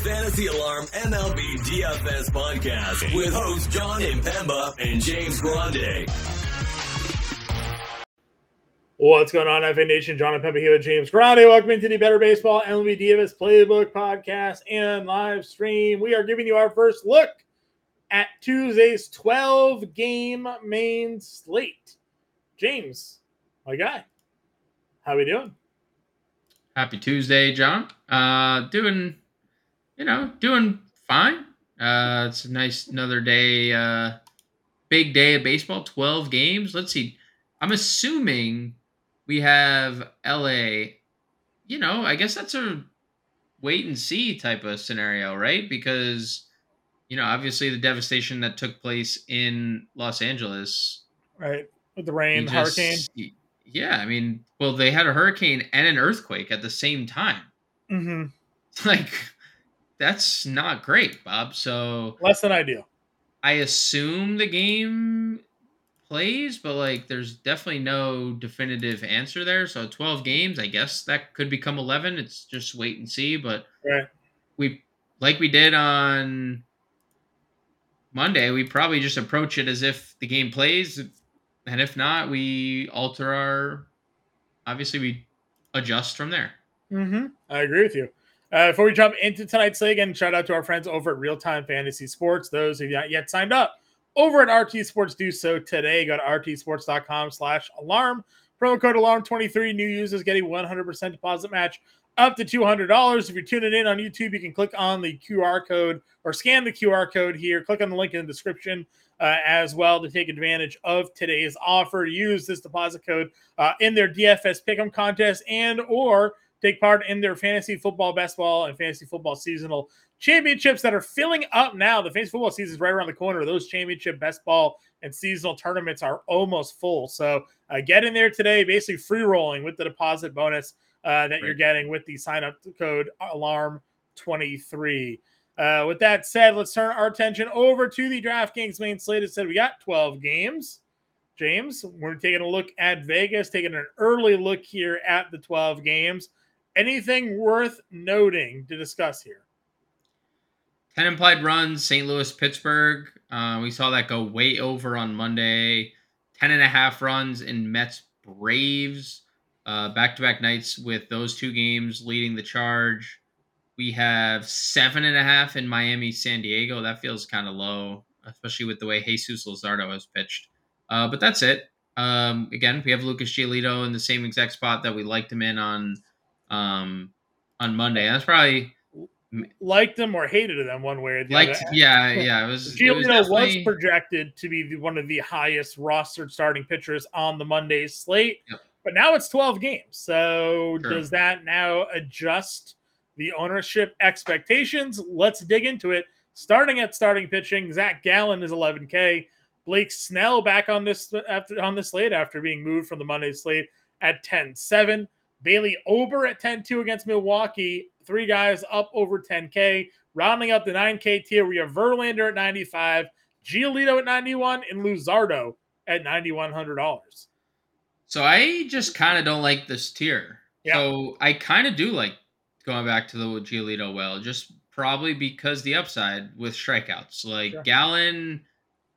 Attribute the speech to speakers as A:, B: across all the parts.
A: Fantasy Alarm MLB DFS podcast with hosts Jon Impemba and James Grande.
B: What's going on, FA Nation? Jon Impemba here with James Grande. Welcome into the Better Baseball MLB DFS Playbook podcast and live stream. We are giving you our first look at Tuesday's 12 game main slate. James, my guy, how are we doing?
C: Happy Tuesday, Jon. Uh, doing, you know, doing fine. Uh, it's a nice another day. Uh, big day of baseball. Twelve games. Let's see. I'm assuming we have LA. You know, I guess that's a wait and see type of scenario, right? Because you know, obviously the devastation that took place in Los Angeles,
B: right, with the rain, just, hurricane.
C: Yeah, I mean, well, they had a hurricane and an earthquake at the same time.
B: Mm-hmm.
C: Like, that's not great, Bob. So
B: less than ideal.
C: I assume the game plays, but like, there's definitely no definitive answer there. So 12 games, I guess that could become 11. It's just wait and see. But
B: right.
C: we, like we did on Monday, we probably just approach it as if the game plays and if not, we alter our. Obviously, we adjust from there.
B: Mm-hmm. I agree with you. Uh, before we jump into tonight's slate, and shout out to our friends over at Real Time Fantasy Sports. Those who have not yet signed up over at RT Sports, do so today. Go to rtsports.com slash alarm. Promo code alarm23. New users getting 100% deposit match up to $200. If you're tuning in on YouTube, you can click on the QR code or scan the QR code here. Click on the link in the description uh, as well to take advantage of today's offer. Use this deposit code uh, in their DFS Pick'em contest and or take part in their fantasy football, basketball, and fantasy football seasonal championships that are filling up now. The fantasy football season is right around the corner. Those championship, best ball, and seasonal tournaments are almost full. So uh, get in there today, basically free rolling with the deposit bonus uh, that you're getting with the sign up code alarm 23. Uh, with that said, let's turn our attention over to the DraftKings main slate. It said we got 12 games. James, we're taking a look at Vegas, taking an early look here at the 12 games. Anything worth noting to discuss here?
C: 10 implied runs, St. Louis, Pittsburgh. Uh, we saw that go way over on Monday. 10 and a half runs in Mets, Braves. Back to back nights with those two games leading the charge. We have seven and a half in Miami, San Diego. That feels kind of low, especially with the way Jesus Luzardo has pitched. Uh, but that's it. Um, again, we have Lucas Giolito in the same exact spot that we liked him in on um, on Monday. That's probably
B: liked them or hated them one way or the
C: liked, other. Yeah, yeah. It was
B: Giolito was, was, projected to be one of the highest rostered starting pitchers on the Monday slate, yep. but now it's 12 games. So sure. does that now adjust the ownership expectations. Let's dig into it. Starting at starting pitching, Zach Gallen is 11K. Blake Snell back on this after on the slate after being moved from the Monday slate at 10-7. Bailey Ober at 10-2 against Milwaukee. Three guys up over 10K. Rounding up the 9K tier, we have Verlander at 95, Giolito at 91, and Luzardo at $9,100.
C: So I just kind of don't like this tier. Yeah. So I kind of do like going back to the Giolito well, just probably because the upside with strikeouts. Like sure. Gallen,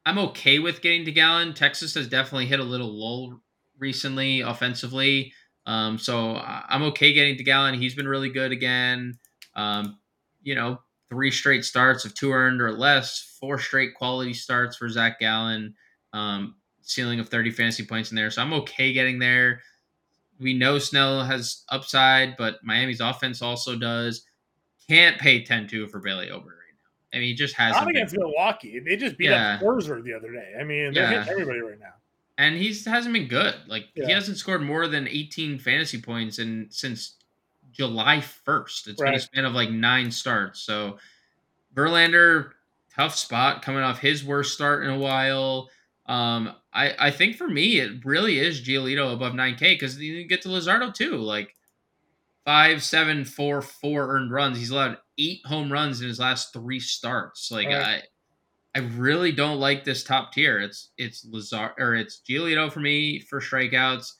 C: I'm okay with getting to Gallen. Texas has definitely hit a little lull recently offensively. Um, so I'm okay getting to Gallen. He's been really good again. Um, you know, three straight starts of two earned or less, four straight quality starts for Zach Gallen, um, ceiling of 30 fantasy points in there. So I'm okay getting there we know Snell has upside, but Miami's offense also does. Can't pay 10-2 for Bailey Ober right now. I mean, he just hasn't.
B: Not against been. Milwaukee. They just beat yeah. up Scherzer the other day. I mean, they're yeah. hitting everybody right now.
C: And he's hasn't been good. Like yeah. he hasn't scored more than 18 fantasy points in since July 1st. It's right. been a span of like nine starts. So Verlander, tough spot coming off his worst start in a while. Um, I I think for me it really is Giolito above 9K because you get to Luzardo too. Like five, seven, four, four earned runs. He's allowed eight home runs in his last three starts. Like right. I I really don't like this top tier. It's it's Lazar or it's Giolito for me for strikeouts,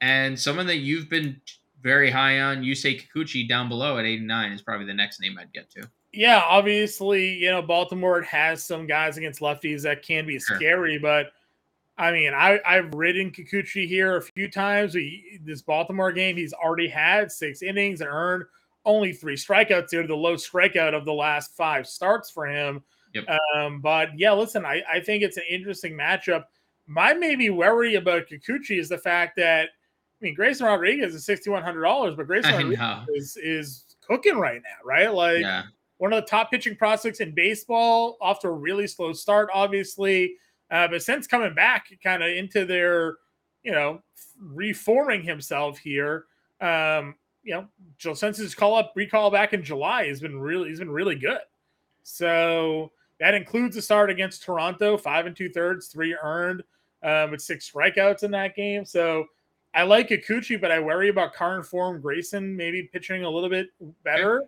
C: and someone that you've been very high on, you say Kikuchi down below at 89 is probably the next name I'd get to.
B: Yeah, obviously, you know, Baltimore has some guys against lefties that can be
C: Sure.
B: scary, but I mean, I, I've ridden Kikuchi here a few times. We, this Baltimore game, he's already had six innings and earned only three strikeouts here, the low strikeout of the last five starts for him.
C: Yep.
B: Um, but yeah, listen, I, I think it's an interesting matchup. My maybe worry about Kikuchi is the fact that I mean Grayson Rodriguez is sixty one hundred dollars, but Grayson Rodriguez is is cooking right now, right? Like
C: Yeah.
B: one of the top pitching prospects in baseball, off to a really slow start, obviously. Uh, but since coming back kind of into their, you know, reforming himself here, um, you know, Joe since his call up recall back in July has been really he's been really good. So that includes a start against Toronto, five and two thirds, three earned, um, with six strikeouts in that game. So I like Kikuchi, but I worry about current form Grayson maybe pitching a little bit better.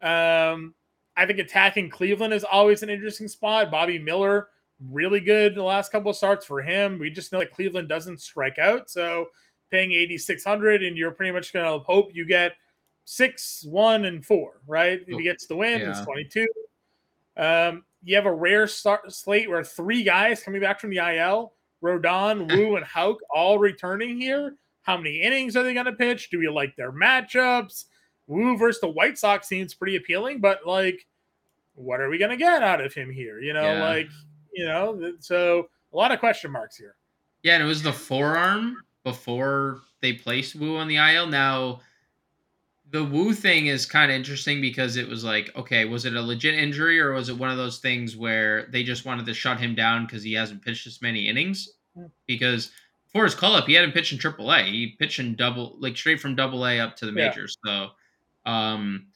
B: Um, I think attacking Cleveland is always an interesting spot. Bobby Miller, really good the last couple of starts for him. We just know that Cleveland doesn't strike out, so paying eighty six hundred, and you're pretty much going to hope you get six, one, and four, right? If he gets the win, it's twenty two. Um, you have a rare start slate where three guys coming back from the IL, Rodon, Woo, and Houck all returning here. How many innings are they going to pitch? Do we like their matchups? Woo versus the White Sox seems pretty appealing, but like, what are we going to get out of him here? You know,
C: Yeah.
B: like, you know, so a lot of question marks here.
C: Yeah, and it was the forearm before they placed Woo on the IL. Now, the Woo thing is kind of interesting because it was like, okay, was it a legit injury or was it one of those things where they just wanted to shut him down because he hasn't pitched as many innings?
B: Hmm.
C: Because for his call up, he hadn't pitched in AAA. He pitched in double, like straight from Double A up to the
B: Yeah.
C: majors. So, um,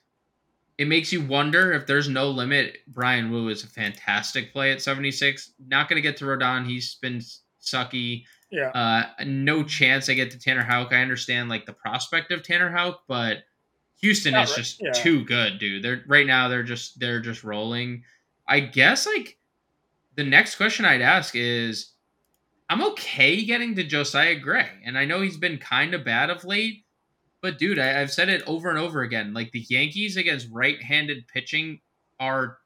C: it makes you wonder if there's no limit. Bryan Woo is a fantastic play at 76. Not going to get to Rodon. He's been sucky.
B: Yeah.
C: Uh, no chance I get to Tanner Houck. I understand like the prospect of Tanner Houck, but Houston
B: Not
C: is
B: right-
C: just
B: yeah.
C: too good, dude. They're right now they're just they're just rolling. I guess like the next question I'd ask is I'm okay getting to Josiah Gray, and I know he's been kind of bad of late, but dude, I, I've said it over and over again. Like the Yankees against right-handed pitching are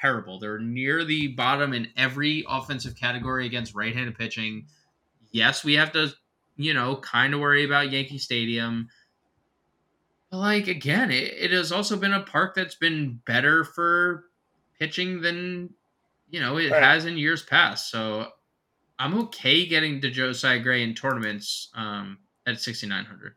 C: terrible. They're near the bottom in every offensive category against right-handed pitching. Yes, we have to, you know, kind of worry about Yankee Stadium. Like again, it, it has also been a park that's been better for pitching than you know it
B: Right.
C: has in years past. So I'm okay getting to Josiah Gray in tournaments um, at 6,900.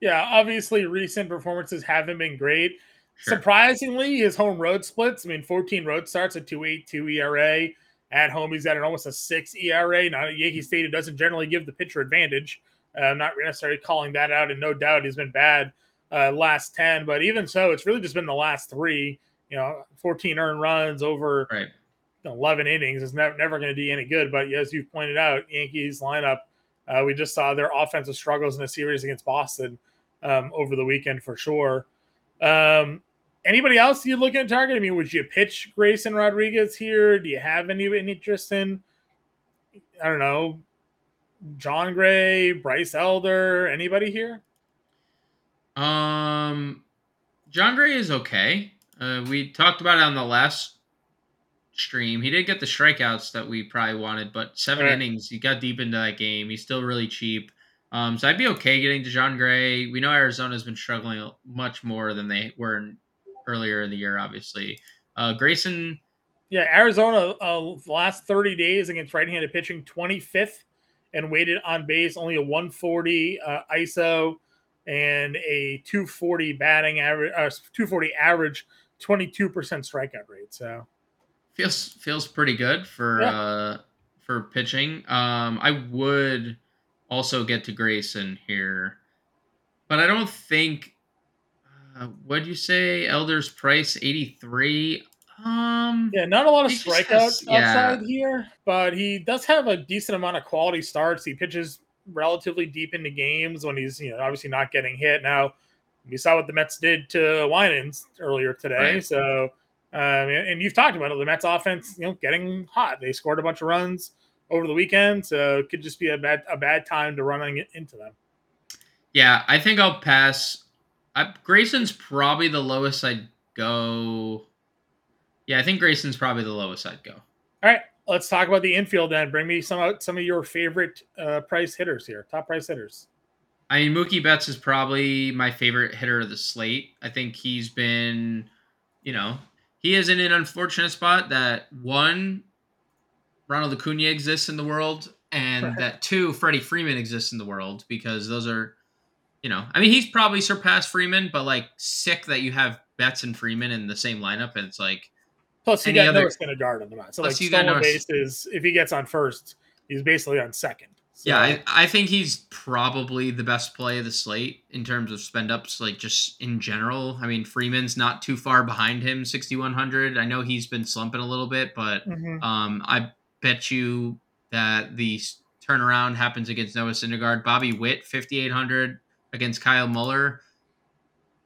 B: Yeah, obviously recent performances haven't been great.
C: Sure.
B: Surprisingly, his home road splits. I mean, 14 road starts at 2.82 ERA. At home, he's at an almost a six ERA. Now, Yankee Stadium doesn't generally give the pitcher advantage. Uh, I'm not necessarily calling that out, and no doubt he's been bad uh, last 10. But even so, it's really just been the last three. You know, 14 earned runs over
C: Right.
B: 11 innings is never, never going to be any good. But as you pointed out, Yankees lineup, uh, we just saw their offensive struggles in a series against Boston um, over the weekend for sure. Um, anybody else you looking at target? I mean, would you pitch Grayson Rodriguez here? Do you have any, any interest in, I don't know, Jon Gray, Bryce Elder, anybody here?
C: Um, Jon Gray is okay. Uh, we talked about it on the last stream. He did get the strikeouts that we probably wanted, but seven
B: Right.
C: innings. He got deep into that game. He's still really cheap. Um, so I'd be okay getting to Jon Gray. We know Arizona's been struggling much more than they were in, earlier in the year. Obviously, uh, Grayson.
B: Yeah, Arizona uh, last 30 days against right-handed pitching, 25th and weighted on base, only a 140 uh, ISO and a 240 batting average, uh, 240 average, 22% strikeout rate. So
C: feels feels pretty good for
B: Yeah.
C: uh for pitching. Um I would also get to Grayson here. But I don't think uh, what'd you say Elder's price 83 um
B: yeah, not a lot of
C: strikeouts just
B: strikeout
C: has- yeah.
B: upside here, but he does have a decent amount of quality starts. He pitches relatively deep into games when he's you know obviously not getting hit. Now we saw what the Mets did to Winans earlier today,
C: Right.
B: so um, and you've talked about it. The Mets offense, you know, getting hot. They scored a bunch of runs over the weekend, so it could just be a bad a bad time to run into them.
C: Yeah, I think I'll pass. I, Grayson's probably the lowest I'd go Yeah, I think Grayson's probably the lowest I'd go.
B: All right, let's talk about the infield then. Bring me some some of your favorite uh, price hitters here, top price hitters.
C: I mean, Mookie Betts is probably my favorite hitter of the slate. I think he's been, you know, he is in an unfortunate spot that one, Ronald Acuna exists in the world, and right. that two, Freddie Freeman exists in the world because those are, you know, I mean, he's probably surpassed Freeman, but like sick that you have Betts and Freeman in the same lineup, and it's like.
B: Plus, he got other, Noah's going to guard him. So, like, stolen bases, if he gets on first, he's basically on second.
C: So. Yeah, I, I think he's probably the best play of the slate in terms of spend ups, like just in general. I mean, Freeman's not too far behind him, 6,100. I know he's been slumping a little bit, but mm-hmm. um, I bet you that the turnaround happens against Noah Syndergaard. Bobby Witt, 5,800 against Kyle Muller.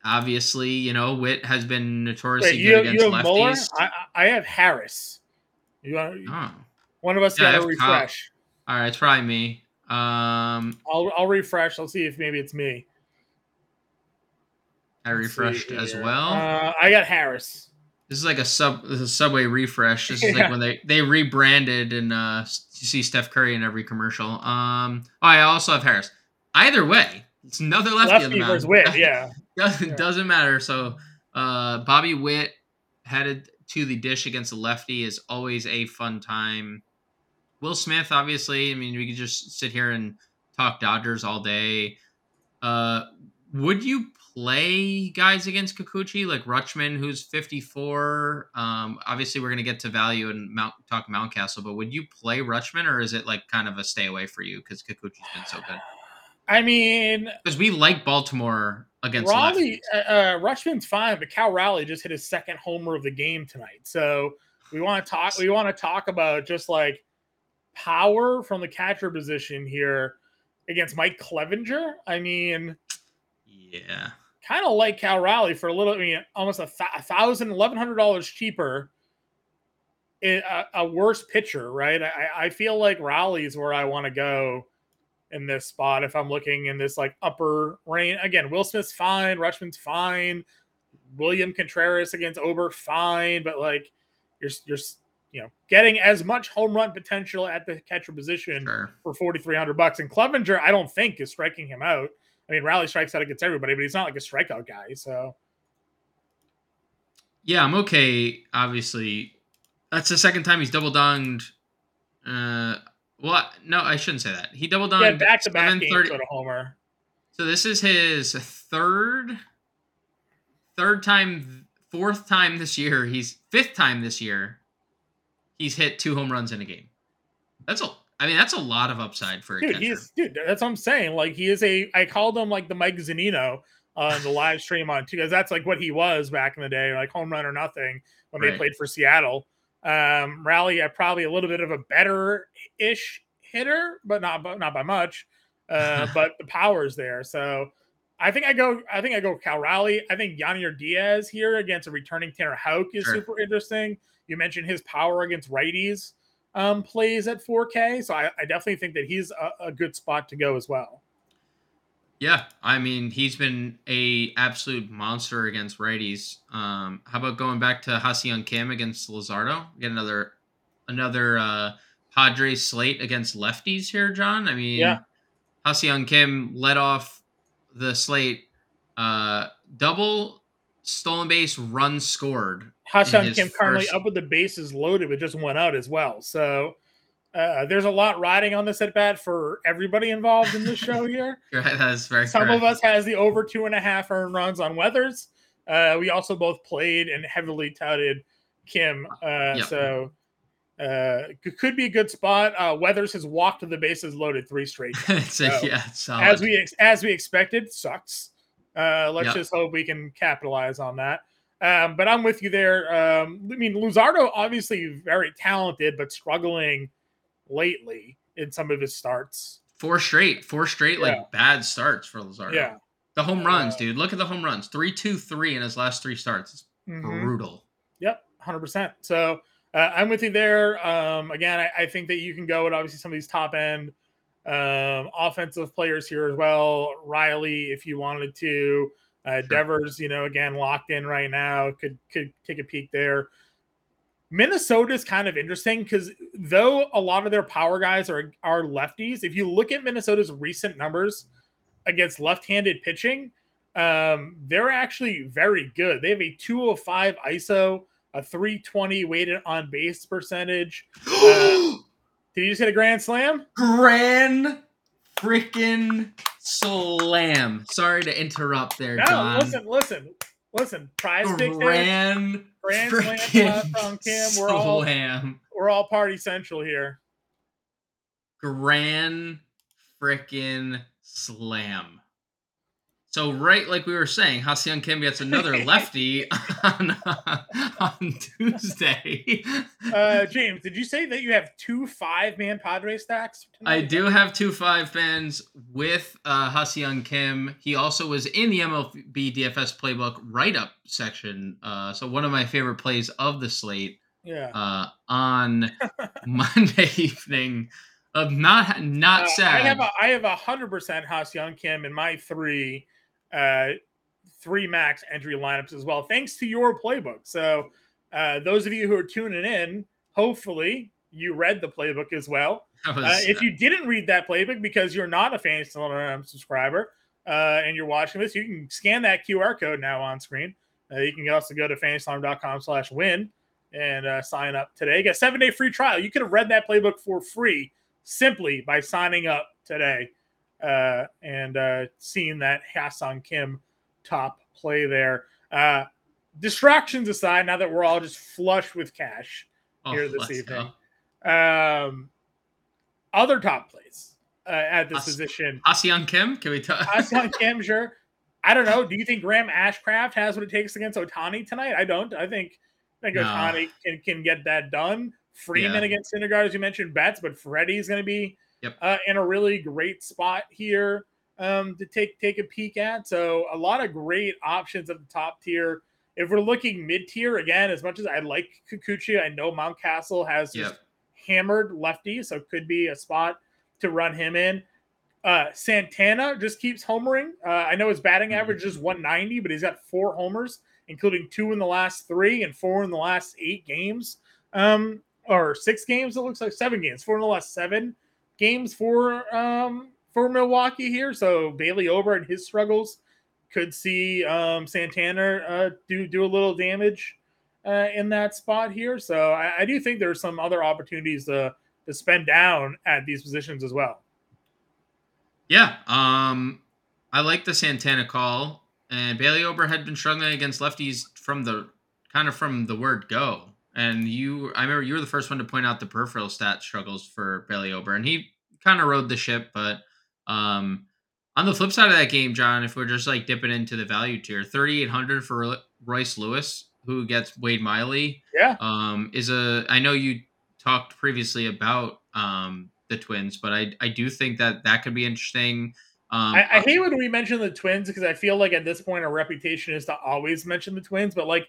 C: Obviously, you know, Witt has been notoriously Wait, good against you have lefties.
B: I, I, have Harris. You want, oh. One of us yeah, got to refresh.
C: Kyle. All right, it's probably me. Um,
B: I'll I'll refresh. I'll see if maybe it's me.
C: I refreshed as well.
B: Uh, I got Harris.
C: This is like a sub this is a subway refresh. This is yeah. like when they they rebranded and uh you see Steph Curry in every commercial. Um oh, I also have Harris. Either way, it's another lefty, lefty mound.
B: Witt, yeah.
C: Doesn't doesn't matter. So uh Bobby Witt headed to the dish against the lefty is always a fun time. Will Smith, obviously. I mean, we could just sit here and talk Dodgers all day. Uh, would you play guys against Kikuchi like Rutschman, who's 54? Um, obviously, we're going to get to value and Mount, talk Mountcastle, but would you play Rutschman or is it like kind of a stay away for you because Kikuchi's been so good?
B: I mean,
C: because we like Baltimore against
B: Raleigh. Uh, uh, Rutschman's fine, but Cal Raleigh just hit his second homer of the game tonight. So we want to talk. We want to talk about just like power from the catcher position here against Mike Clevinger. I mean,
C: yeah,
B: kind of like Cal Raleigh for a little. I mean, almost a, a thousand, eleven hundred dollars cheaper. A, a, worse pitcher, right? I, I feel like Raleigh's where I want to go in this spot if I'm looking in this like upper range. Again, Will Smith's fine, Rutschman's fine, William Contreras against Ober fine, but like you're you're you know, getting as much home run potential at the catcher position sure. for 4,300 bucks. And Clevinger, I don't think is striking him out. I mean, Raleigh strikes out against everybody, but he's not like a strikeout guy. So,
C: yeah, I'm okay. Obviously, that's the second time he's double donged. Uh, well, no, I shouldn't say that. He doubled donged yeah,
B: back to back games a homer.
C: So this is his third, third time, fourth time this year. He's fifth time this year he's hit two home runs in a game. That's a I mean, that's a lot of upside for a
B: dude.
C: Catcher.
B: He's dude. That's what I'm saying. Like he is a. I called him like the Mike Zunino on the live stream on because that's like what he was back in the day, like home run or nothing when right. they played for Seattle. Um, Raleigh, uh, probably a little bit of a better ish hitter, but not but not by much. Uh, but the power is there, so I think I go. I think I go Cal Raleigh. I think Yainer Diaz here against a returning Tanner Houck is sure. super interesting. You mentioned his power against righties um, plays at 4K, so I, I definitely think that he's a, a, good spot to go as well.
C: Yeah, I mean he's been a absolute monster against righties. Um, how about going back to Ha-Seong Kim against Luzardo? Get another another uh, Padres slate against lefties here, Jon. I mean,
B: yeah.
C: Ha-Seong Kim led off the slate uh, double stolen base run scored
B: Ha-Seong Kim currently up with the bases loaded, but just went out as well. So uh, there's a lot riding on this at bat for everybody involved in the show here.
C: right, That's very.
B: Some correct. of us has the over two and a half earned runs on Weathers. Uh, we also both played and heavily touted Kim. Uh, yep. So uh, could be a good spot. Uh, Weathers has walked to the bases loaded three straight.
C: so, yeah,
B: as we ex- as we expected, sucks. Uh, let's yep. just hope we can capitalize on that. Um, but I'm with you there. Um, I mean, Luzardo obviously very talented, but struggling lately in some of his starts.
C: Four straight, four straight yeah. like bad starts for Luzardo.
B: Yeah,
C: the home runs, uh, dude. Look at the home runs. Three, two, three in his last three starts. It's mm-hmm. brutal.
B: Yep, hundred percent. So uh, I'm with you there. Um, again, I, I, think that you can go with obviously some of these top end um, offensive players here as well. Riley, if you wanted to. Uh, sure. Devers, you know, again locked in right now. Could could take a peek there. Minnesota is kind of interesting because though a lot of their power guys are are lefties, if you look at Minnesota's recent numbers against left-handed pitching, um, they're actually very good. They have a 205 ISO, a 320 weighted on base percentage. Uh, did you just hit a grand slam?
C: Grand freaking slam. Sorry to interrupt there,
B: no,
C: Jon.
B: Listen, listen, listen. Prize pick
C: Grand,
B: grand slam from Kim. We're all
C: slam.
B: we're all party central here.
C: Grand freaking slam. So right, like we were saying, Ha-Seong Kim gets another lefty on on Tuesday.
B: Uh, James, did you say that you have two five-man Padre stacks?
C: Tonight? I do have two five fans with uh, Kim. He also was in the MLB DFS playbook write-up section. Uh, so one of my favorite plays of the slate.
B: Yeah.
C: Uh, on Monday evening. Of not not
B: uh,
C: sad.
B: I have a I have a hundred percent Ha-Seong Kim in my three uh, three max entry lineups as well, thanks to your playbook. So, uh, those of you who are tuning in, hopefully you read the playbook as well. Was, uh, if you didn't read that playbook because you're not a Fantasy Alarm subscriber uh, and you're watching this, you can scan that QR code now on screen. Uh, you can also go to fantasyalarm.com slash win and uh, sign up today. You Get a seven day free trial. You could have read that playbook for free simply by signing up today uh, and uh, seeing that Ha-Seong Kim top play there. Uh, distractions aside, now that we're all just flush with cash oh, here this evening, um, other top plays uh, at this As- position.
C: Ha-Seong Kim, can we talk?
B: Ha-Seong Kim, sure. I don't know. Do you think Graham Ashcraft has what it takes against Ohtani tonight? I don't. I think I think no. Ohtani can, can get that done. Freeman yeah. against Syndergaard, as you mentioned, Betts, but Freddie's going to be
C: Yep.
B: Uh, in a really great spot here um, to take take a peek at. So a lot of great options at the top tier. If we're looking mid tier again, as much as I like Kikuchi, I know Mountcastle has just hammered lefty, so could be a spot to run him in. Uh, Santana just keeps homering. Uh, I know his batting mm-hmm. average is 190, but he's got four homers, including two in the last three and four in the last eight games, um, or six games. It looks like seven games, four in the last seven games for um, for Milwaukee here. So Bailey Ober and his struggles could see um, Santana uh, do do a little damage uh, in that spot here. So I, I do think there's some other opportunities to to spend down at these positions as well.
C: Yeah, um, I like the Santana call. And Bailey Ober had been struggling against lefties from the kind of from the word go. And you, I remember you were the first one to point out the peripheral stat struggles for Bailey Ober, and he kind of rode the ship. But um, on the flip side of that game, Jon, if we're just like dipping into the value tier, thirty eight hundred for Royce Lewis, who gets Wade Miley,
B: yeah,
C: um, is a. I know you talked previously about um the Twins, but I I do think that that could be interesting. Um,
B: I, I hate when we mention the Twins because I feel like at this point our reputation is to always mention the Twins, but like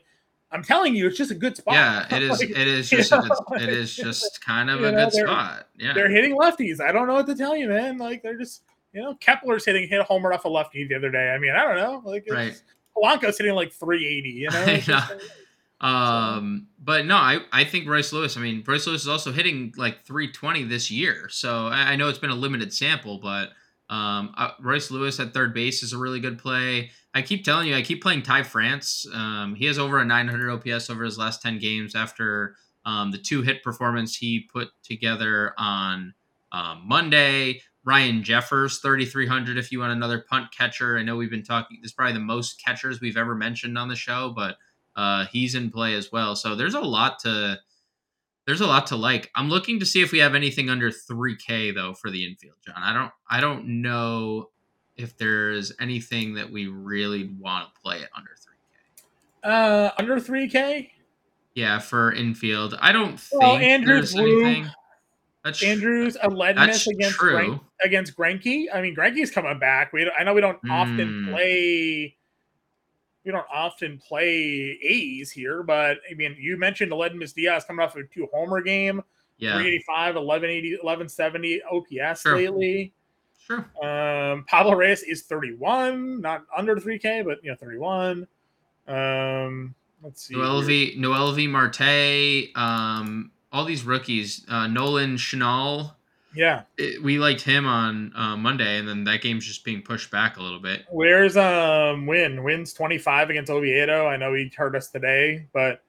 B: I'm telling you, it's just a good spot.
C: Yeah, it is. like, it is just. A, it is just kind of a know, good spot. Yeah,
B: they're hitting lefties. I don't know what to tell you, man. Like they're just, you know, Kepler's hitting hit a homer off a lefty the other day. I mean, I don't know. Like,
C: right.
B: Polanco's hitting like 380. You know.
C: Just, um, but no, I I think Royce Lewis. I mean, Royce Lewis is also hitting like 320 this year. So I, I know it's been a limited sample, but um, uh, Royce Lewis at third base is a really good play. I keep telling you, I keep playing Ty France. Um, he has over a 900 OPS over his last 10 games after um, the two hit performance he put together on um, Monday. Ryan Jeffers, 3,300 if you want another punt catcher. I know we've been talking, this is probably the most catchers we've ever mentioned on the show, but uh, he's in play as well. So there's a lot to. There's a lot to like. I'm looking to see if we have anything under 3K though for the infield, John. I don't I don't know if there's anything that we really want to play it under
B: 3K. Uh, under 3K?
C: Yeah, for infield. I don't well, think Andrews there's anything.
B: That's Andrews a against Gren- against Greinke. I mean, Greinke's coming back. We I know we don't mm. often hmm. play. We don't often play A's here, but I mean, you mentioned the Miss Diaz coming off of a two homer game.
C: Yeah.
B: 385, 1180, 1170 OPS sure. lately.
C: Sure.
B: Um, Pablo Reyes is 31, not under 3K, but you know, 31. Um, Let's see.
C: Noelvi, Noelvi Marte, um, all these rookies. Uh, Nolan Schanuel.
B: Yeah,
C: it, we liked him on uh, Monday, and then that game's just being pushed back a little bit.
B: Where's um Win? Wins twenty five against Oviedo. I know he hurt us today, but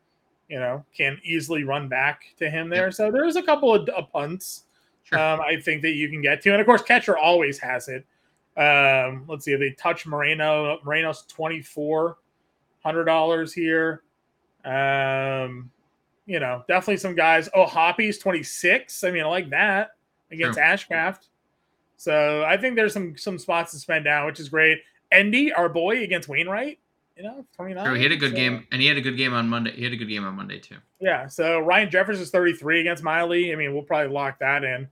B: you know can easily run back to him there. So there's a couple of, of punts. Sure. Um, I think that you can get to, and of course, catcher always has it. Um, let's see if they touch Moreno. Moreno's twenty four hundred dollars here. Um, you know, definitely some guys. Oh, Hoppy's twenty six. I mean, I like that against True. Ashcraft. So I think there's some some spots to spend down, which is great. Endy, our boy, against Wainwright. You know, 29.
C: True, he had a good so. game, and he had a good game on Monday. He had a good game on Monday too.
B: Yeah. So Ryan Jeffers is 33 against Miley. I mean, we'll probably lock that in.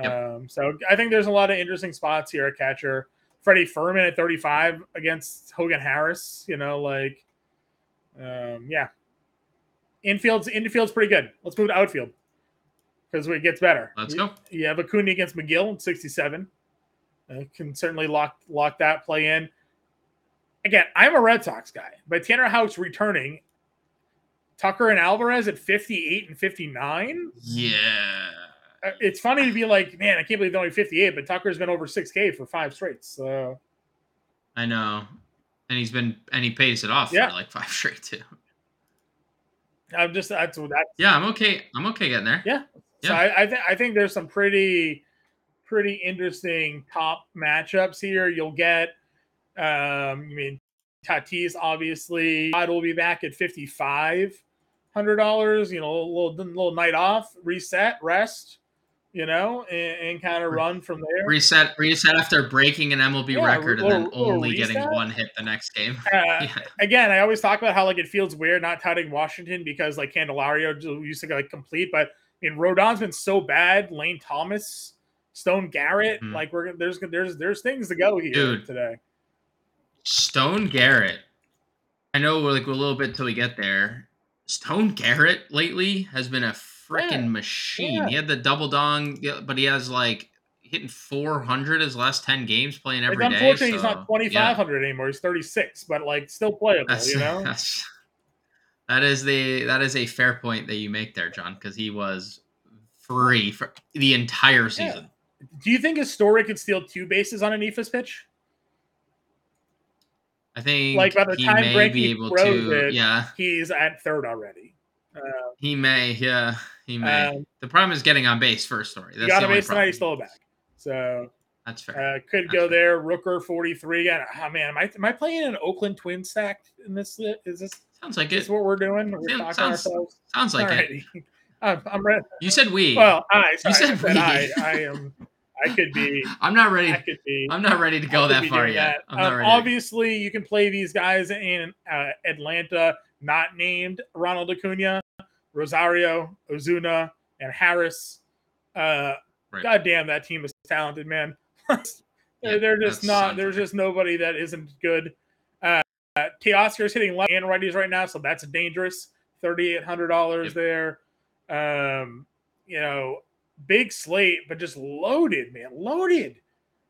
B: Yep. Um, so I think there's a lot of interesting spots here at catcher. Freddie Freeman at 35 against Hogan Harris. You know, like, um, yeah. Infield's infield's pretty good. Let's move to outfield because it gets better.
C: Let's go.
B: You have Acuna against Megill in 67. Uh, can certainly lock lock that play in. Again, I'm a Red Sox guy, but Tanner Houck's returning. Tucker and Alvarez at 58 and 59.
C: Yeah.
B: Uh, it's funny to be like, man, I can't believe they're only 58, but Tucker's been over 6K for five straight. So
C: I know. And he's been and he pays it off yeah. for like five straight too.
B: I'm just that's that's
C: yeah, I'm okay. I'm okay getting there.
B: Yeah. Yeah. So I, I think I think there's some pretty pretty interesting top matchups here. You'll get um I mean Tatis obviously God will be back at fifty five hundred dollars, you know, a little little night off, reset, rest, you know, and, and kind of run from there.
C: Reset, reset after breaking an MLB yeah, record and then only getting one hit the next game.
B: Uh, yeah. Again, I always talk about how like it feels weird not touting Washington because like Candelario used to like complete, but I mean Rodon's been so bad. Lane Thomas, Stone Garrett, mm-hmm. like we're there's there's there's things to go here Dude, today.
C: Stone Garrett. I know we're like a little bit till we get there. Stone Garrett lately has been a freaking yeah. machine. Yeah. He had the double dong, but he has like hitting 400 his last 10 games playing every
B: it's
C: day.
B: Unfortunately, so, he's not 2,500 yeah. anymore. He's 36, but like still playable, that's, you know?
C: That is the that is a fair point that you make there, Jon, because he was free for the entire season.
B: Do you think his story could steal two bases on an Eephus pitch?
C: I think like by the time may be able to.
B: It,
C: yeah,
B: he's at third already.
C: Uh, he may, yeah, he may. Um, the problem is getting on base first story.
B: That's he got on base tonight. He's still back. So
C: that's fair.
B: Uh, could
C: that's
B: go fair. there. Rooker forty three. Oh man, am I am I playing an Oakland Twin stack in this? Is this
C: sounds like
B: it?
C: Is
B: what we're doing? We're
C: yeah, sounds, ourselves. Sounds like Alrighty.
B: it. I'm, I'm ready.
C: You said we.
B: Well, I. Sorry, you said, I, said we. I. I am. I could be.
C: I'm not ready.
B: I could be.
C: I'm not ready to go that far yet.
B: Um, obviously, you can play these guys in uh, Atlanta, not named Ronald Acuna, Rosario, Ozuna, and Harris. Uh, right. God damn, that team is talented, man. Yeah, they're just not. There's just nobody that isn't good. Uh, Teoscar's hitting left and righties right now, so that's dangerous. Thirty eight hundred dollars yep. there. Um, you know, big slate, but just loaded, man, loaded.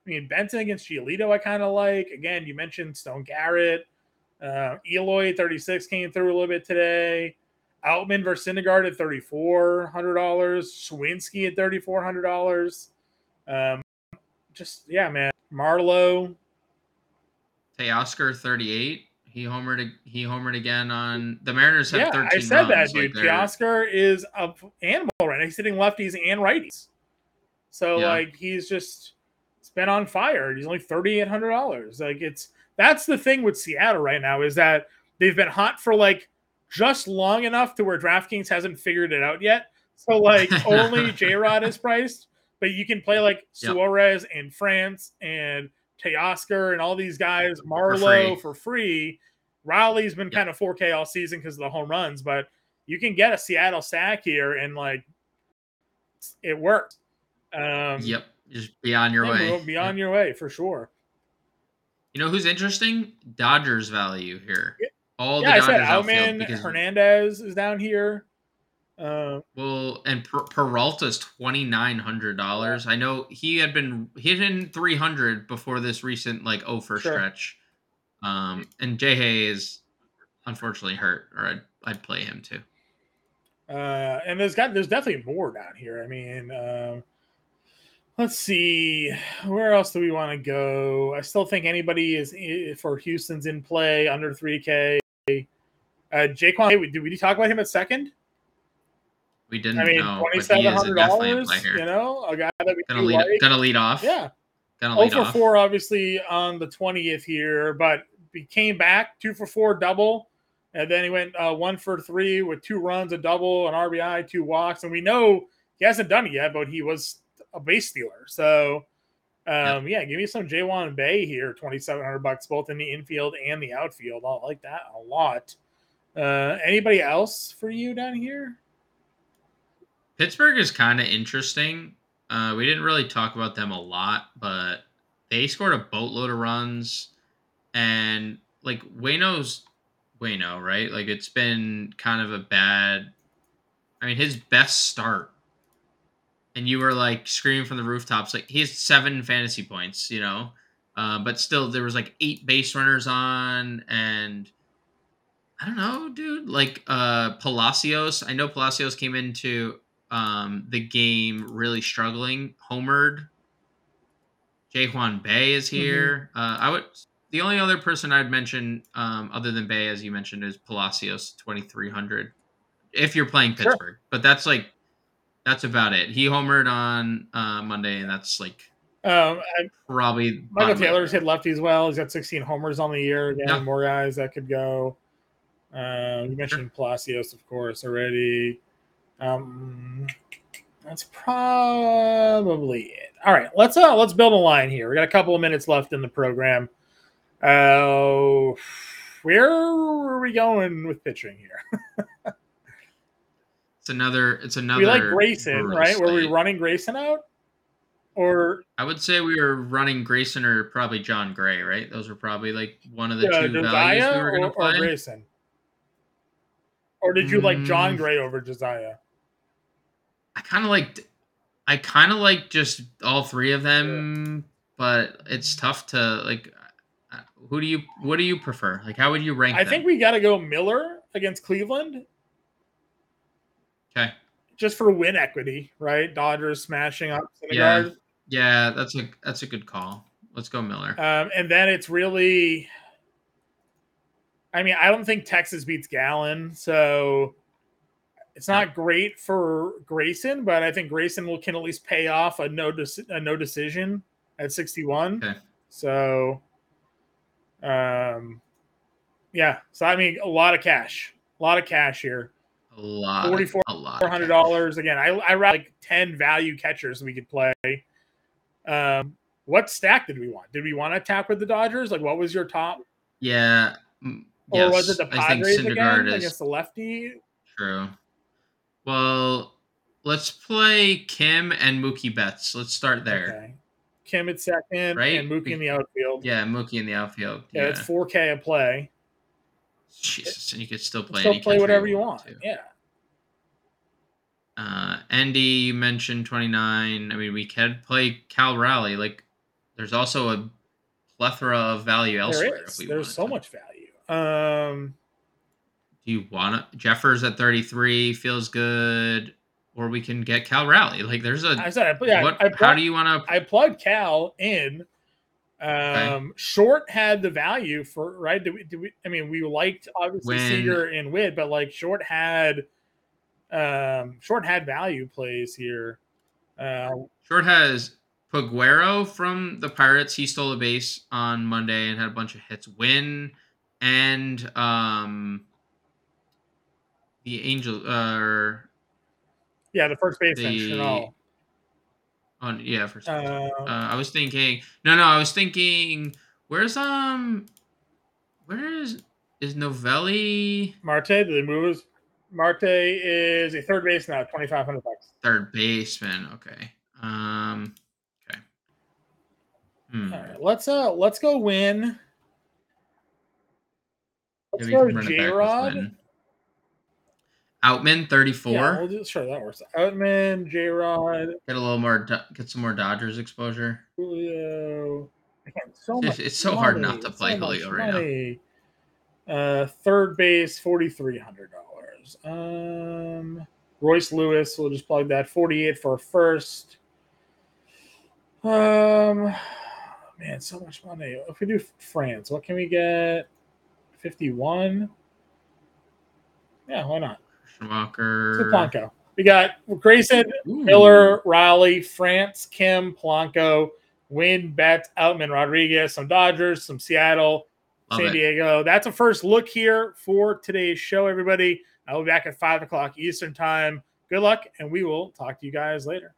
B: I mean, Benson against Giolito, I kind of like. Again, you mentioned Stone Garrett. Uh, Eloy 36 came through a little bit today. Outman versus Syndergaard at $3,400. Suwinski at $3,400. Um, just, yeah, man. Marlowe.
C: Teoscar 38. He homered. He homered again on the Mariners. Have yeah, 13 I
B: said that, dude. Like Teoscar is a animal right now. He's hitting lefties and righties. So yeah. like he's just it's been on fire. He's only thirty eight hundred dollars. Like it's that's the thing with Seattle right now is that they've been hot for like just long enough to where DraftKings hasn't figured it out yet. So like only J Rod is priced, but you can play like Suarez yep. and France and Teoscar and all these guys, Marlowe for free. For free. Riley's been yep. kind of 4K all season because of the home runs, but you can get a Seattle stack here and like it works. Um,
C: yep, just be on your yeah, way.
B: Be on yep. your way for sure.
C: You know who's interesting? Dodgers value here.
B: All yeah, the Dodgers I said Outman because... Hernandez is down here.
C: Uh, well, and per- Peralta's twenty nine hundred dollars. I know he had been hitting three hundred before this recent like for sure. stretch. Um, and Jay is unfortunately hurt, or I'd I'd play him too.
B: Uh, and there's got there's definitely more down here. I mean, uh, let's see, where else do we want to go? I still think anybody is for Houston's in play under three K. Uh, Ji-hwan, did we talk about him at second?
C: We didn't.
B: I mean, twenty seven hundred dollars. You know, a guy that we
C: gonna lead,
B: like.
C: gonna lead off.
B: Yeah,
C: gonna lead
B: for
C: off.
B: four, obviously on the twentieth here, but he came back two for four double, and then he went uh, one for three with two runs, a double, an RBI, two walks, and we know he hasn't done it yet, but he was a base stealer. So, um, yeah, give me some Ji-hwan Bae here, twenty seven hundred bucks, both in the infield and the outfield. I like that a lot. Uh, anybody else for you down here?
C: Pittsburgh is kind of interesting. Uh, we didn't really talk about them a lot, but they scored a boatload of runs, and like Wayno's Wayno, right? Like it's been kind of a bad. I mean, his best start, and you were like screaming from the rooftops, like he has seven fantasy points, you know, uh, but still there was like eight base runners on, and I don't know, dude. Like uh Palacios, I know Palacios came into um, the game really struggling. Homered. Ji-hwan Bae is here. Mm-hmm. Uh, I would. The only other person I'd mention, um, other than Bae, as you mentioned, is Palacios, twenty three hundred. If you're playing Pittsburgh, sure. but that's like, that's about it. He homered on uh, Monday, and that's like
B: um,
C: probably
B: Michael Taylor's hit lefty as well. He's got 16 homers on the year. Again, yeah. more guys that could go. Uh, you mentioned sure. Palacios, of course, already. Um, that's probably it. All right, let's uh let's build a line here. We got a couple of minutes left in the program. Uh, where are we going with pitching here?
C: it's another. It's another.
B: We like Grayson, right? Were we running Grayson out? Or
C: I would say we were running Grayson or probably Jon Gray, right? Those were probably like one of the
B: yeah,
C: two
B: Josiah
C: values we were going to play.
B: Or Grayson. Or did you mm. like Jon Gray over Josiah?
C: I kind of like I kind of like just all three of them, yeah. but it's tough to like. Uh, who do you? What do you prefer? Like, how would you rank?
B: I
C: them?
B: think we got to go Miller against Cleveland.
C: Okay.
B: Just for win equity, right? Dodgers smashing up
C: Yeah, yeah, that's a that's a good call. Let's go Miller.
B: Um, and then it's really. I mean, I don't think Texas beats Gallen, so it's not great for Grayson, but I think Grayson will can at least pay off a no de- a no decision at 61.
C: Okay.
B: So um yeah, so I mean a lot of cash. A lot of cash here.
C: A lot.
B: forty-four, four hundred dollars Again, I I read like 10 value catchers we could play. Um what stack did we want? Did we want to attack with the Dodgers? Like what was your top?
C: Yeah.
B: Or yes. was it the Padres again is... against the lefty?
C: True. Well, let's play Kim and Mookie Betts. Let's start there. Okay.
B: Kim at second, right? And Mookie in the outfield.
C: Yeah, Mookie in the outfield.
B: Yeah, yeah. it's 4K a play.
C: Jesus, and you could still play.
B: Still play whatever you want. Yeah.
C: Uh, Andy, you mentioned 29. I mean, we could play Cal Raleigh. Like, there's also a plethora of value elsewhere.
B: There's so to. much value. Um,
C: do you want to? Jeffers at 33 feels good, or we can get Cal Raleigh. Like there's a.
B: I said, yeah. What, I
C: plugged, how do you want
B: to? I plugged Cal in. Um, okay. Short had the value for right. Did we, did we, I mean, we liked obviously when, Seager and Witt, but like Short had, um, Short had value plays here. Uh,
C: Short has Peguero from the Pirates. He stole a base on Monday and had a bunch of hits. Win and um the Angel uh
B: yeah, the first baseman the,
C: On yeah, first. Uh, uh, I was thinking no, no, I was thinking where's um where is is Noelvi
B: Marte? Did they move his Marte is a third base now, twenty five hundred bucks.
C: Third baseman, okay. Um okay.
B: Hmm. All right, let's uh let's go win. Let's yeah, go J Rod.
C: Outman 34.
B: Yeah, we'll do, sure, that works. Outman, J Rod.
C: Get a little more, get some more Dodgers exposure.
B: Julio. so
C: it's, it's so money. hard not to play so Julio right now.
B: Uh, third base, forty three hundred dollars. Um, Royce Lewis, we'll just plug that forty eight for first. Um, man, so much money. If we do France, what can we get? Fifty one. Yeah, why not?
C: Walker.
B: Polanco. We got Grayson, Woo. Miller, Riley, France, Kim, Polanco, Wynn, Betts, Outman, Rodriguez, some Dodgers, some Seattle, Love San it. Diego. That's a first look here for today's show, everybody. I'll be back at five o'clock Eastern time. Good luck, and we will talk to you guys later.